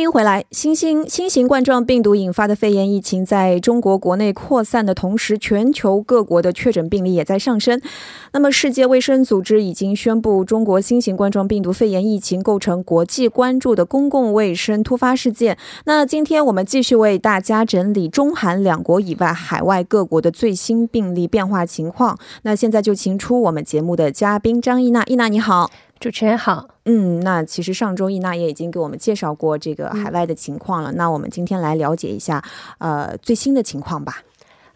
欢迎回来。新型新型冠状病毒引发的肺炎疫情在中国国内扩散的同时，全球各国的确诊病例也在上升。那么，世界卫生组织已经宣布，中国新型冠状病毒肺炎疫情构成国际关注的公共卫生突发事件。那今天我们继续为大家整理中韩两国以外海外各国的最新病例变化情况。那现在就请出我们节目的嘉宾张艺娜，艺娜你好。主持人好，嗯，那其实上周易娜也已经给我们介绍过这个海外的情况了，那我们今天来了解一下，呃，最新的情况吧。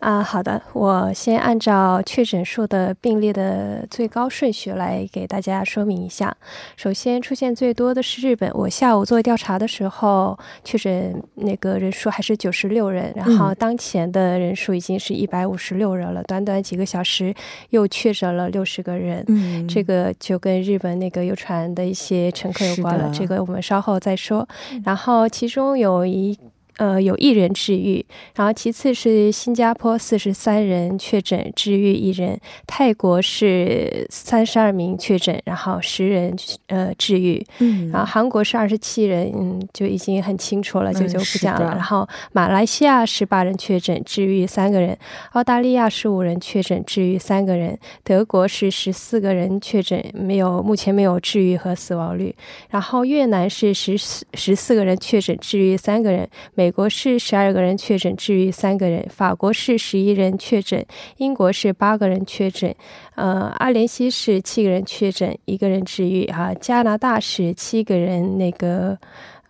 啊，好的，我先按照确诊数的病例的最高顺序来给大家说明一下。首先出现最多的是日本，我下午做调查的时候，确诊那个人数还是九十六人，然后当前的人数已经是一百五十六人了，短短几个小时又确诊了六十个人。嗯，这个就跟日本那个游船的一些乘客有关了，这个我们稍后再说。然后其中有一。呃，有一人治愈，然后其次是新加坡四十三人确诊，治愈一人；泰国是三十二名确诊，然后十人呃治愈。嗯，然后韩国是二十七人，嗯，就已经很清楚了，就就不讲了。然后马来西亚十八人确诊，治愈三个人；澳大利亚十五人确诊，治愈三个人；德国是十四个人确诊，没有目前没有治愈和死亡率。然后越南是十四十四个人确诊，治愈三个人。美美国是十二个人确诊，治愈三个人；法国是十一人确诊，英国是八个人确诊，呃，阿联西是七个人确诊，一个人治愈。哈，加拿大是七个人，那个，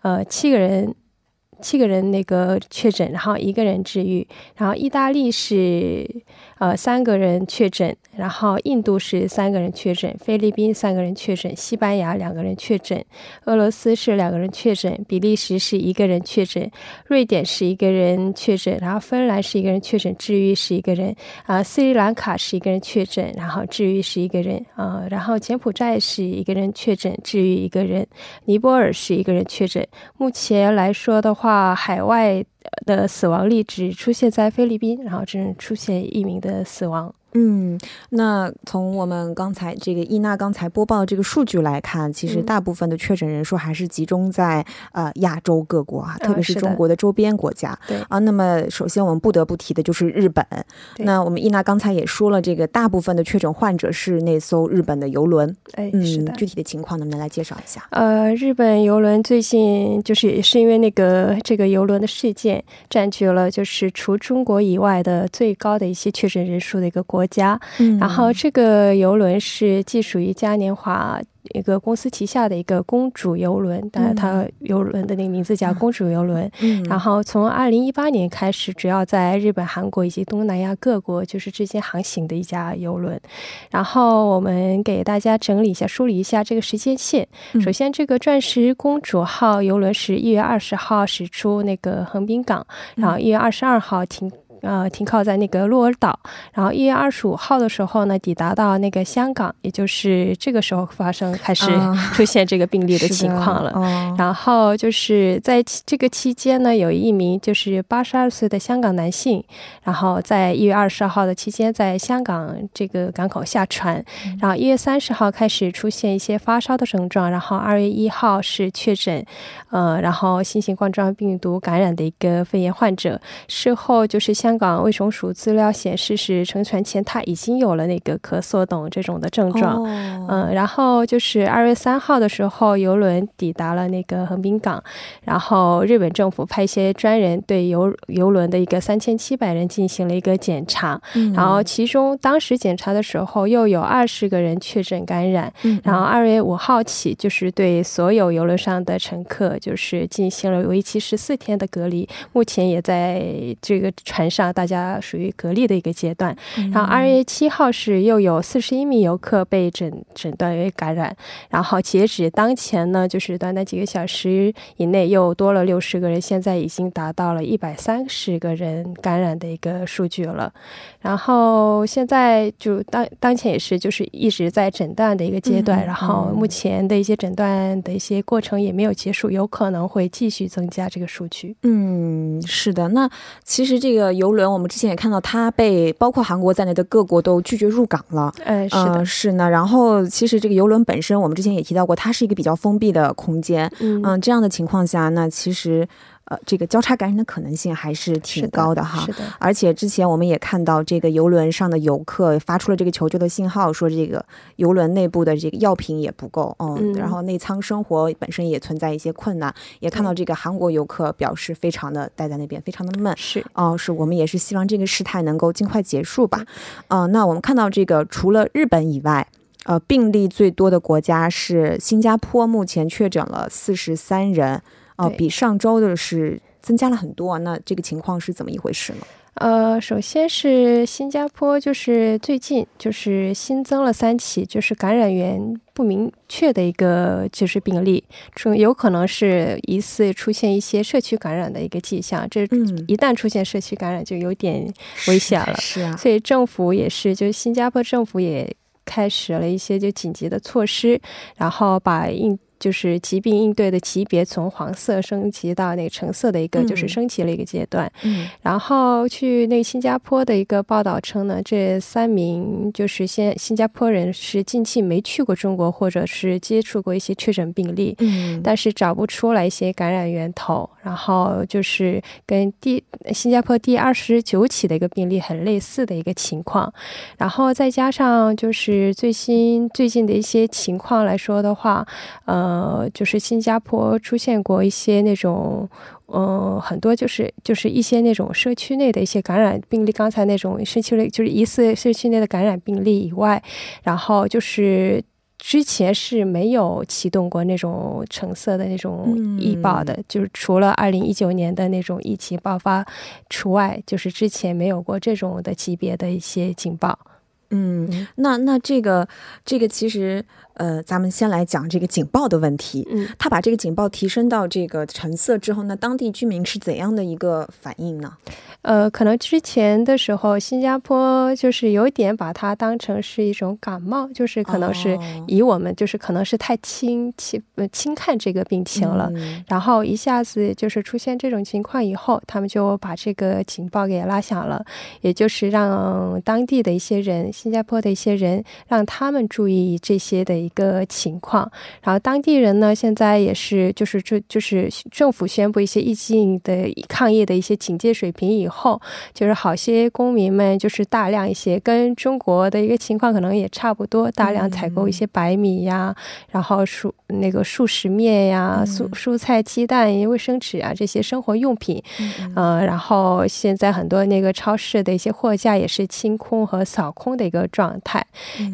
呃，七个人。七个人那个确诊，然后一个人治愈。然后意大利是呃三个人确诊，然后印度是三个人确诊，菲律宾三个人确诊，西班牙两个人确诊，俄罗斯是两个人确诊，比利时是一个人确诊，瑞典是一个人确诊，然后芬兰是一个人确诊，治愈是一个人啊，斯里兰卡是一个人确诊，然后治愈是一个人啊，然后柬埔寨是一个人确诊，治愈一个人，尼泊尔是一个人确诊。目前来说的话。海外的死亡率只出现在菲律宾，然后只出现一名的死亡。嗯，那从我们刚才这个伊娜刚才播报的这个数据来看，其实大部分的确诊人数还是集中在呃亚洲各国啊，特别是中国的周边国家。对啊，那么首先我们不得不提的就是日本。那我们伊娜刚才也说了，这个大部分的确诊患者是那艘日本的游轮。哎，是的，具体的情况能不能来介绍一下？呃，日本游轮最近就是也是因为那个这个游轮的事件，占据了就是除中国以外的最高的一些确诊人数的一个国。家，然后这个游轮是既属于嘉年华。一个公司旗下的一个公主游轮，当然它游轮的那个名字叫公主游轮。然后从二零一八年开始，主要在日本、韩国以及东南亚各国就是之间航行的一家游轮。然后我们给大家整理一下、梳理一下这个时间线。首先，这个钻石公主号游轮是一月二十号驶出那个横滨港，然后一月二十二号停。呃，停靠在那个鹿儿岛，然后一月二十五号的时候呢，抵达到那个香港，也就是这个时候发生开始 出现这个病例的 情况了。然后就是在这个期间呢，有一名就是八十二岁的香港男性，然后在一月二十号的期间在香港这个港口下船，然后一月三十号开始出现一些发烧的症状，然后二月一号是确诊，呃，然后新型冠状病毒感染的一个肺炎患者，事后就是香。香港卫生署资料显示，是乘船前他已经有了那个咳嗽等这种的症状，嗯，然后就是二月三号的时候，游轮抵达了那个横滨港，然后日本政府派一些专人对游游轮的一个三千七百人进行了一个检查，然后其中当时检查的时候又有二十个人确诊感染，然后二月五号起就是对所有游轮上的乘客就是进行了为期十四天的隔离，目前也在这个船上。大家属于隔离的一个阶段，然后二月七号是又有四十一名游客被诊诊断为感染，然后截止当前呢，就是短短几个小时以内又多了六十个人，现在已经达到了一百三十个人感染的一个数据了。然后现在就当当前也是就是一直在诊断的一个阶段，然后目前的一些诊断的一些过程也没有结束，有可能会继续增加这个数据。嗯，是的，那其实这个游轮，我们之前也看到它被包括韩国在内的各国都拒绝入港了。嗯，是的，是呢。然后其实这个游轮本身，我们之前也提到过，它是一个比较封闭的空间。嗯，这样的情况下，那其实。呃，这个交叉感染的可能性还是挺高的哈。是的。而且之前我们也看到，这个游轮上的游客发出了这个求救的信号，说这个游轮内部的这个药品也不够，嗯，然后内舱生活本身也存在一些困难。也看到这个韩国游客表示非常的待在那边，非常的闷。是。哦，是我们也是希望这个事态能够尽快结束吧。嗯，那我们看到这个除了日本以外，呃，病例最多的国家是新加坡，目前确诊了四十三人。哦，比上周的是增加了很多，那这个情况是怎么一回事呢？呃，首先是新加坡，就是最近就是新增了三起，就是感染源不明确的一个就是病例，这有可能是疑似出现一些社区感染的一个迹象。这一旦出现社区感染，就有点危险了。是啊，所以政府也是，就新加坡政府也开始了一些就紧急的措施，然后把应。就是疾病应对的级别从黄色升级到那个橙色的一个就是升级了一个阶段。嗯，然后去那新加坡的一个报道称呢，这三名就是先新加坡人是近期没去过中国或者是接触过一些确诊病例，嗯，但是找不出来一些感染源头。然后就是跟第新加坡第二十九起的一个病例很类似的一个情况。然后再加上就是最新最近的一些情况来说的话，呃。就是新加坡出现过一些那种，嗯，很多就是就是一些那种社区内的一些感染病例。刚才那种社区内就是疑似社区内的感染病例以外，然后就是之前是没有启动过那种橙色的那种医报的，就是除了二零一九年的那种疫情爆发除外，就是之前没有过这种的级别的一些警报。嗯，那那这个这个其实。呃，咱们先来讲这个警报的问题。嗯，他把这个警报提升到这个橙色之后，那当地居民是怎样的一个反应呢？呃，可能之前的时候，新加坡就是有点把它当成是一种感冒，就是可能是以我们就是可能是太轻轻轻看这个病情了，然后一下子就是出现这种情况以后，他们就把这个警报给拉响了，也就是让当地的一些人，新加坡的一些人，让他们注意这些的。一个情况，然后当地人呢，现在也是就是就就是政府宣布一些疫情的抗疫的一些警戒水平以后，就是好些公民们就是大量一些跟中国的一个情况可能也差不多，大量采购一些白米呀，然后蔬那个速食面呀、蔬蔬菜、鸡蛋、卫生纸啊这些生活用品，嗯，然后现在很多那个超市的一些货架也是清空和扫空的一个状态，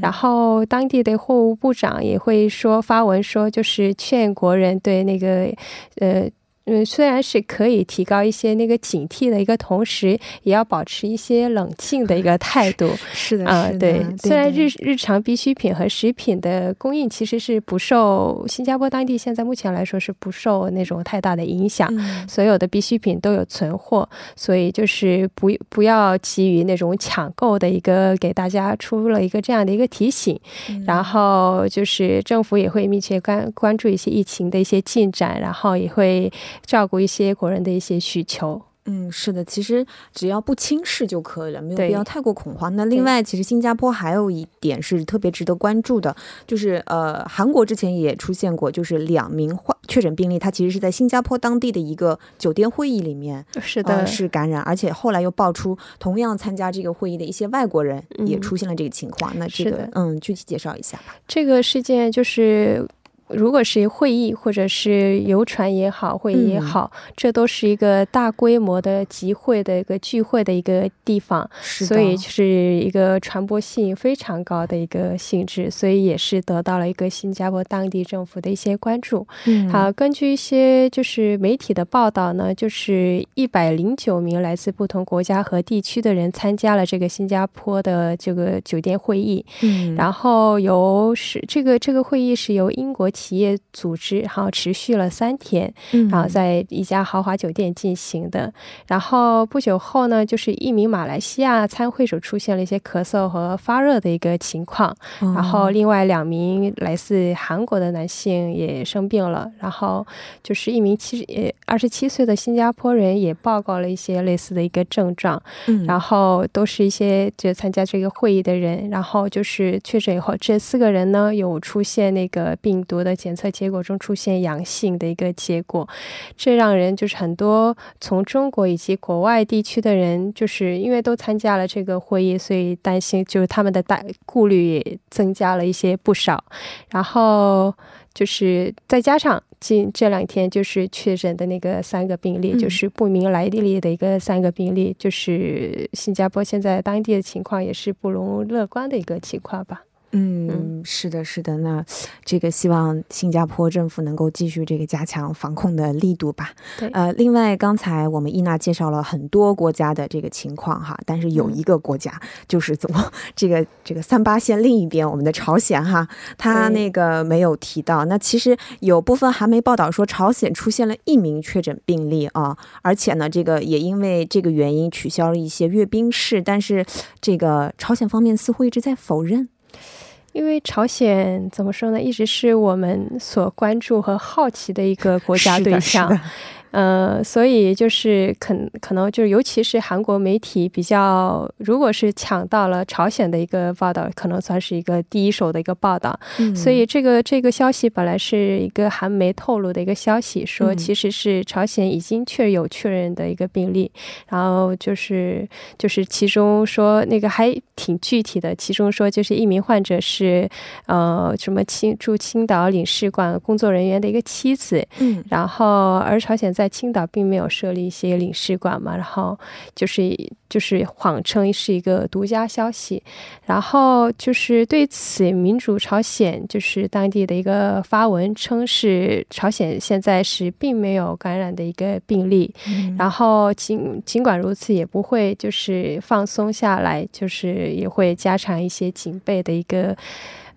然后当地的货物部。长也会说发文说，就是劝国人对那个，呃。嗯，虽然是可以提高一些那个警惕的一个同时，也要保持一些冷静的一个态度。是的，啊，对。虽然日日常必需品和食品的供应其实是不受新加坡当地现在目前来说是不受那种太大的影响，所有的必需品都有存货，所以就是不不要急于那种抢购的一个，给大家出了一个这样的一个提醒。然后就是政府也会密切关关注一些疫情的一些进展，然后也会。照顾一些国人的一些需求。嗯，是的，其实只要不轻视就可以了，没有必要太过恐慌。那另外，其实新加坡还有一点是特别值得关注的，就是呃，韩国之前也出现过，就是两名患确诊病例，他其实是在新加坡当地的一个酒店会议里面，是的，是感染，而且后来又爆出同样参加这个会议的一些外国人也出现了这个情况。那这个，嗯，具体介绍一下吧。这个事件就是。如果是会议或者是游船也好，会议也好，这都是一个大规模的集会的一个聚会的一个地方，所以是一个传播性非常高的一个性质，所以也是得到了一个新加坡当地政府的一些关注。好，根据一些就是媒体的报道呢，就是一百零九名来自不同国家和地区的人参加了这个新加坡的这个酒店会议。嗯，然后由是这个这个会议是由英国。企业组织，然后持续了三天，然后在一家豪华酒店进行的。然后不久后呢，就是一名马来西亚参会者出现了一些咳嗽和发热的一个情况，然后另外两名来自韩国的男性也生病了，然后就是一名七呃二十七岁的新加坡人也报告了一些类似的一个症状，然后都是一些就参加这个会议的人，然后就是确诊以后，这四个人呢有出现那个病毒的检测结果中出现阳性的一个结果，这让人就是很多从中国以及国外地区的人，就是因为都参加了这个会议，所以担心就是他们的大顾虑也增加了一些不少，然后就是再加上近这两天就是确诊的那个三个病例，就是不明来历的一个三个病例，就是新加坡现在当地的情况也是不容乐观的一个情况吧。嗯，是的，是的。那这个希望新加坡政府能够继续这个加强防控的力度吧。对，呃，另外刚才我们伊娜介绍了很多国家的这个情况哈，但是有一个国家就是怎么这个这个三八线另一边，我们的朝鲜哈，他那个没有提到。那其实有部分韩媒报道说，朝鲜出现了一名确诊病例啊，而且呢，这个也因为这个原因取消了一些阅兵式，但是这个朝鲜方面似乎一直在否认。因为朝鲜怎么说呢，一直是我们所关注和好奇的一个国家对象。呃，所以就是可可能就是，尤其是韩国媒体比较，如果是抢到了朝鲜的一个报道，可能算是一个第一手的一个报道。所以这个这个消息本来是一个韩媒透露的一个消息，说其实是朝鲜已经确有确认的一个病例，然后就是就是其中说那个还挺具体的，其中说就是一名患者是呃什么青驻青岛领事馆工作人员的一个妻子，嗯，然后而朝鲜。在青岛并没有设立一些领事馆嘛，然后就是就是谎称是一个独家消息，然后就是对此民主朝鲜就是当地的一个发文称是朝鲜现在是并没有感染的一个病例，然后尽尽管如此也不会就是放松下来，就是也会加强一些警备的一个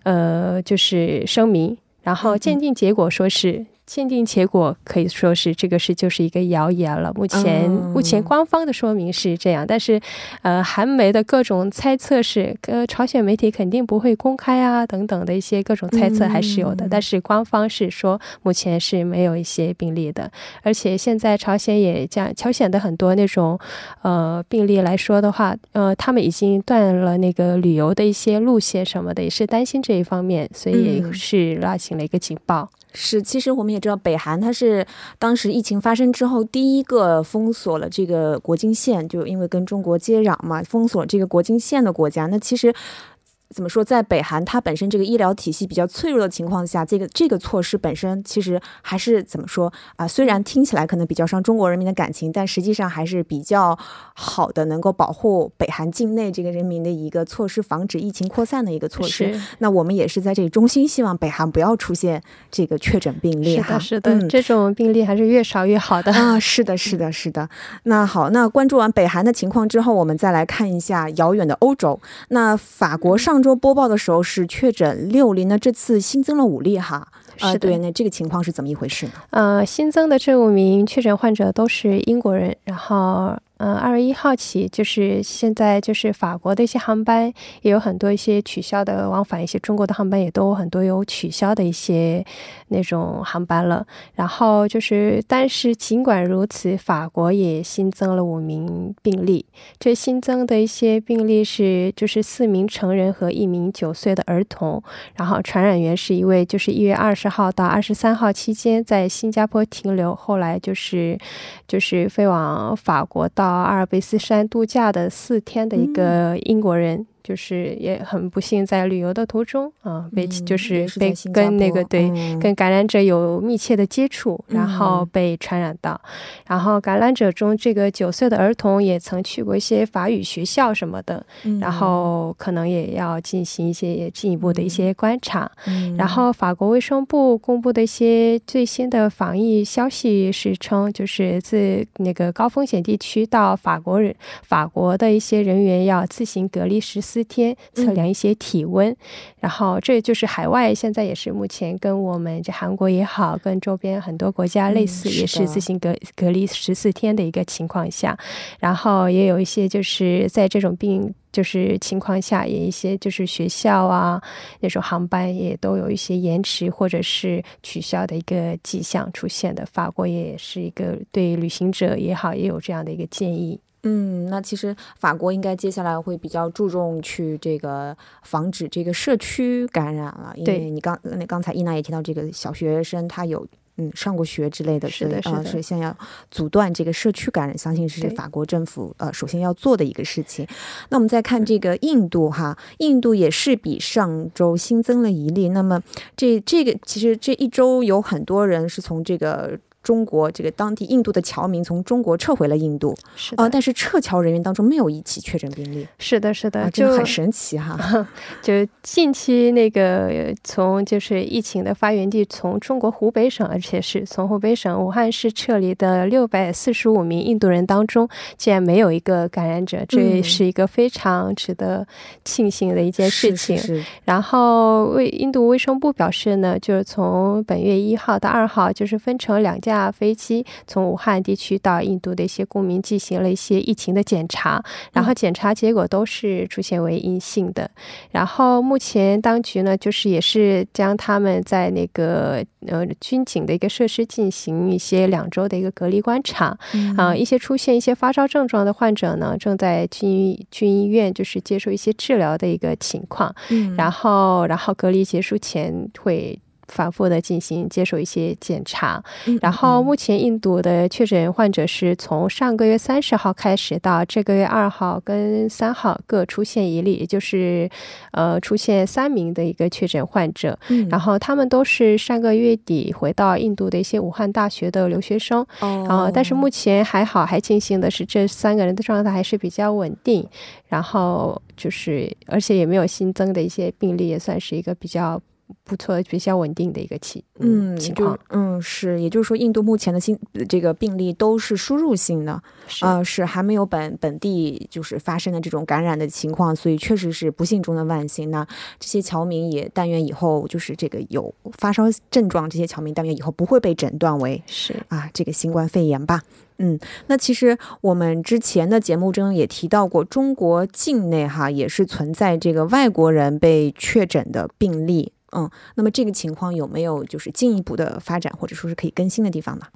呃就是声明，然后鉴定结果说是。鉴定结果可以说是这个是就是一个谣言了。目前目前官方的说明是这样，但是，呃，韩媒的各种猜测是，呃，朝鲜媒体肯定不会公开啊，等等的一些各种猜测还是有的。但是官方是说目前是没有一些病例的，而且现在朝鲜也将朝鲜的很多那种呃病例来说的话，呃，他们已经断了那个旅游的一些路线什么的，也是担心这一方面，所以是拉起了一个警报。是，其实我们也知道，北韩它是当时疫情发生之后第一个封锁了这个国境线，就因为跟中国接壤嘛，封锁这个国境线的国家。那其实。怎么说，在北韩它本身这个医疗体系比较脆弱的情况下，这个这个措施本身其实还是怎么说啊？虽然听起来可能比较伤中国人民的感情，但实际上还是比较好的，能够保护北韩境内这个人民的一个措施，防止疫情扩散的一个措施。那我们也是在这里衷心希望北韩不要出现这个确诊病例哈。是的，是的，这种病例还是越少越好的啊。是的，是的，是的。那好，那关注完北韩的情况之后，我们再来看一下遥远的欧洲。那法国上。周播报的时候是确诊六例，那这次新增了五例哈，啊对，那这个情况是怎么一回事呢？呃，新增的这五名确诊患者都是英国人，然后。嗯，二月一号起，就是现在，就是法国的一些航班也有很多一些取消的往返，一些中国的航班也都很多有取消的一些那种航班了。然后就是，但是尽管如此，法国也新增了五名病例。这新增的一些病例是，就是四名成人和一名九岁的儿童。然后传染源是一位，就是一月二十号到二十三号期间在新加坡停留，后来就是就是飞往法国到。到阿尔卑斯山度假的四天的一个英国人。就是也很不幸，在旅游的途中啊，被就是被跟那个对跟感染者有密切的接触，然后被传染到。然后感染者中，这个九岁的儿童也曾去过一些法语学校什么的，然后可能也要进行一些进一步的一些观察。然后法国卫生部公布的一些最新的防疫消息是称，就是自那个高风险地区到法国人法国的一些人员要自行隔离十四。四天，测量一些体温。然后这就是海外现在也是目前跟我们这韩国也好，跟周边很多国家类似，也是自行隔隔离十四天的一个情况下。然后也有一些就是在这种病就是情况下，也一些就是学校啊那种航班也都有一些延迟或者是取消的一个迹象出现的。法国也是一个对旅行者也好，也有这样的一个建议。嗯，那其实法国应该接下来会比较注重去这个防止这个社区感染了，因为你刚那刚才伊娜也提到，这个小学生他有嗯上过学之类的，是的，是的，是先要阻断这个社区感染，相信是法国政府呃首先要做的一个事情。那我们再看这个印度哈，印度也是比上周新增了一例，那么这这个其实这一周有很多人是从这个。中国这个当地印度的侨民从中国撤回了印度，是啊，但是撤侨人员当中没有一起确诊病例。是的，是的，就很神奇哈。就近期那个从就是疫情的发源地从中国湖北省，而且是从湖北省武汉市撤离的六百四十五名印度人当中，竟然没有一个感染者，这是一个非常值得庆幸的一件事情。然后卫印度卫生部表示呢，就是从本月一号到二号，就是分成两架。架飞机从武汉地区到印度的一些公民进行了一些疫情的检查，然后检查结果都是出现为阴性的。然后目前当局呢，就是也是将他们在那个呃军警的一个设施进行一些两周的一个隔离观察。啊，一些出现一些发烧症状的患者呢，正在军军医院就是接受一些治疗的一个情况。嗯，然后然后隔离结束前会。反复的进行接受一些检查，然后目前印度的确诊患者是从上个月三十号开始到这个月二号跟三号各出现一例，也就是呃出现三名的一个确诊患者，然后他们都是上个月底回到印度的一些武汉大学的留学生，哦，但是目前还好，还庆幸的是这三个人的状态还是比较稳定，然后就是而且也没有新增的一些病例，也算是一个比较。不错，比较稳定的一个情嗯情况，嗯是，也就是说，印度目前的新这个病例都是输入性的，啊是还没有本本地就是发生的这种感染的情况，所以确实是不幸中的万幸。那这些侨民也但愿以后就是这个有发烧症状，这些侨民但愿以后不会被诊断为是啊这个新冠肺炎吧。嗯，那其实我们之前的节目中也提到过，中国境内哈也是存在这个外国人被确诊的病例。嗯，那么这个情况有没有就是进一步的发展，或者说是可以更新的地方呢？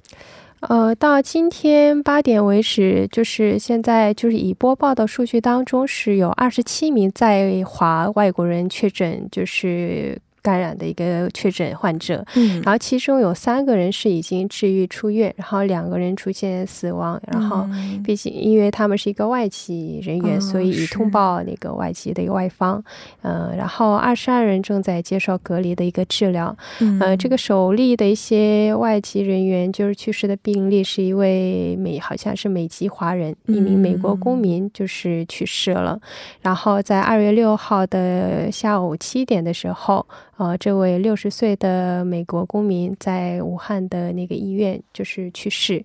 呃，到今天八点为止，就是现在就是已播报的数据当中是有二十七名在华外国人确诊，就是。感染的一个确诊患者，嗯，然后其中有三个人是已经治愈出院，然后两个人出现死亡，然后毕竟因为他们是一个外籍人员，所以已通报那个外籍的一个外方，嗯，然后二十二人正在接受隔离的一个治疗，嗯，这个首例的一些外籍人员就是去世的病例是一位美，好像是美籍华人，一名美国公民就是去世了，然后在二月六号的下午七点的时候。呃，这位六十岁的美国公民在武汉的那个医院就是去世，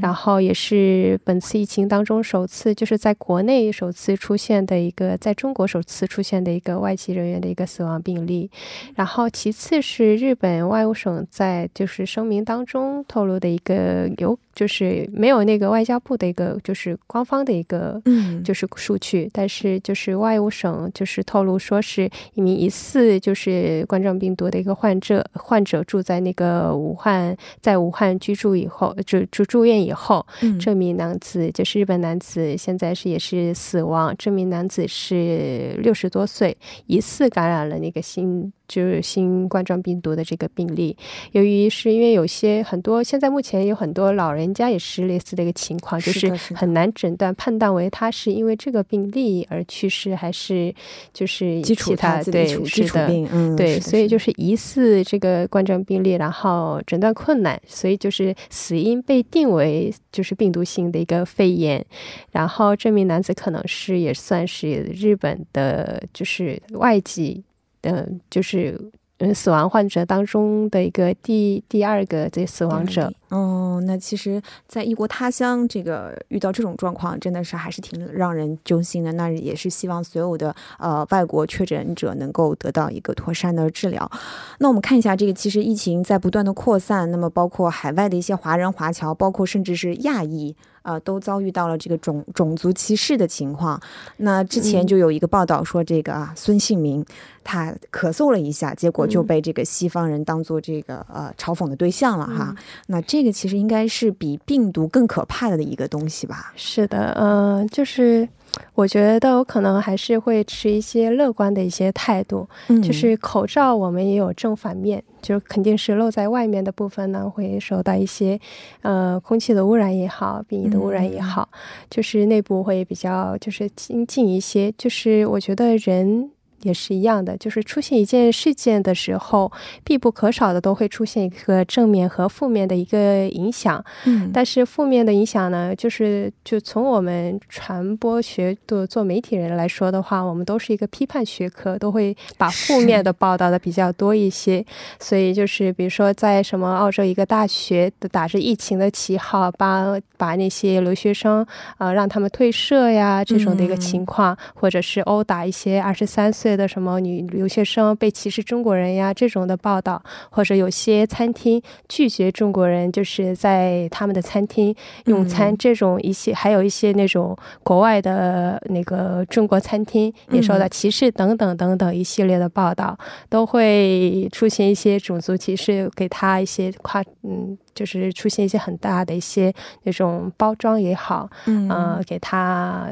然后也是本次疫情当中首次就是在国内首次出现的一个，在中国首次出现的一个外籍人员的一个死亡病例。然后其次是日本外务省在就是声明当中透露的一个有就是没有那个外交部的一个就是官方的一个嗯就是数据，但是就是外务省就是透露说是一名疑似就是。冠状病毒的一个患者，患者住在那个武汉，在武汉居住以后，就住住院以后，这名男子就是日本男子，现在是也是死亡。这名男子是六十多岁，疑似感染了那个新。就是新冠状病毒的这个病例，由于是因为有些很多，现在目前有很多老人家也是类似的一个情况，就是很难诊断判断为他是因为这个病例而去世，还是就是其他对是的，嗯，对，所以就是疑似这个冠状病例，然后诊断困难，所以就是死因被定为就是病毒性的一个肺炎，然后这名男子可能是也算是日本的，就是外籍。嗯，就是嗯，死亡患者当中的一个第第二个这死亡者。哦，那其实，在异国他乡，这个遇到这种状况，真的是还是挺让人揪心的。那也是希望所有的呃外国确诊者能够得到一个妥善的治疗。那我们看一下，这个其实疫情在不断的扩散，那么包括海外的一些华人华侨，包括甚至是亚裔。啊，都遭遇到了这个种种族歧视的情况。那之前就有一个报道说，这个啊，孙兴民他咳嗽了一下，结果就被这个西方人当做这个呃嘲讽的对象了哈。那这个其实应该是比病毒更可怕的的一个东西吧？是的，呃，就是。我觉得我可能还是会持一些乐观的一些态度，就是口罩我们也有正反面，就肯定是露在外面的部分呢，会受到一些呃空气的污染也好，鼻翼的污染也好，就是内部会比较就是清净一些，就是我觉得人。也是一样的，就是出现一件事件的时候，必不可少的都会出现一个正面和负面的一个影响。嗯，但是负面的影响呢，就是就从我们传播学的做媒体人来说的话，我们都是一个批判学科，都会把负面的报道的比较多一些。所以就是比如说在什么澳洲一个大学的打着疫情的旗号，把把那些留学生啊让他们退社呀这种的一个情况，或者是殴打一些二十三岁。的什么女留学生被歧视中国人呀这种的报道，或者有些餐厅拒绝中国人就是在他们的餐厅用餐这种一些，还有一些那种国外的那个中国餐厅也受到歧视等等等等一系列的报道，都会出现一些种族歧视，给他一些夸嗯，就是出现一些很大的一些那种包装也好，嗯，给他。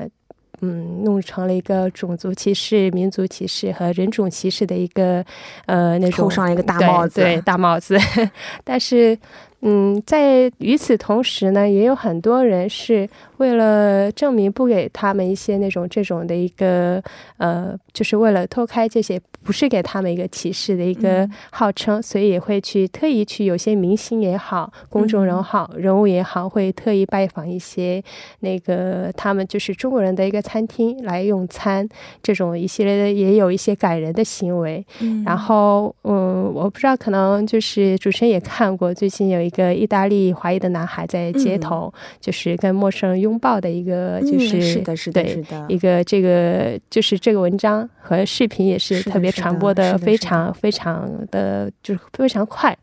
嗯，弄成了一个种族歧视、民族歧视和人种歧视的一个呃那种，扣上一个大帽子，对大帽子。但是，嗯，在与此同时呢，也有很多人是为了证明不给他们一些那种这种的一个呃，就是为了脱开这些。不是给他们一个歧视的一个号称，所以也会去特意去有些明星也好，公众人好人物也好，会特意拜访一些那个他们就是中国人的一个餐厅来用餐，这种一系列的也有一些感人的行为。然后，嗯，我不知道，可能就是主持人也看过，最近有一个意大利华裔的男孩在街头，就是跟陌生人拥抱的一个，就是是的，是的，是的，一个这个就是这个文章和视频也是特别。传播的非常非常的就是非常快，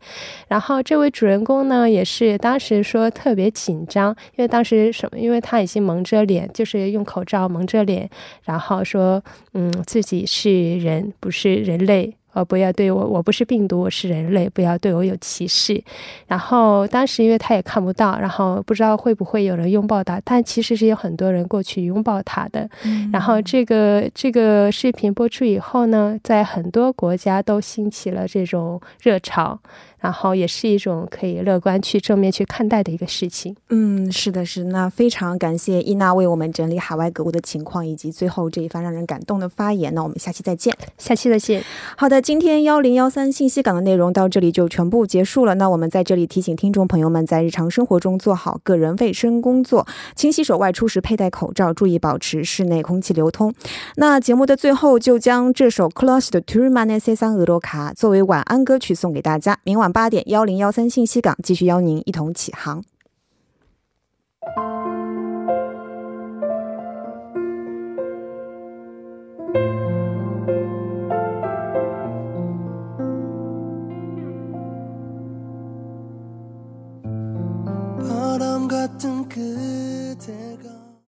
然后这位主人公呢，也是当时说特别紧张，因为当时什么，因为他已经蒙着脸，就是用口罩蒙着脸，然后说，嗯，自己是人，不是人类。呃，不要对我，我不是病毒，我是人类，不要对我有歧视。然后当时因为他也看不到，然后不知道会不会有人拥抱他，但其实是有很多人过去拥抱他的。然后这个这个视频播出以后呢，在很多国家都兴起了这种热潮。然后也是一种可以乐观去正面去看待的一个事情。嗯，是的，是。那非常感谢伊娜为我们整理海外购物的情况，以及最后这一番让人感动的发言。那我们下期再见，下期再见。好的，今天幺零幺三信息港的内容到这里就全部结束了。那我们在这里提醒听众朋友们，在日常生活中做好个人卫生工作，勤洗手，外出时佩戴口罩，注意保持室内空气流通。那节目的最后就将这首 Close 的 t u r m a n e s e s a n 俄罗卡作为晚安歌曲送给大家。明晚。八点幺零幺三信息港继续邀您一同起航。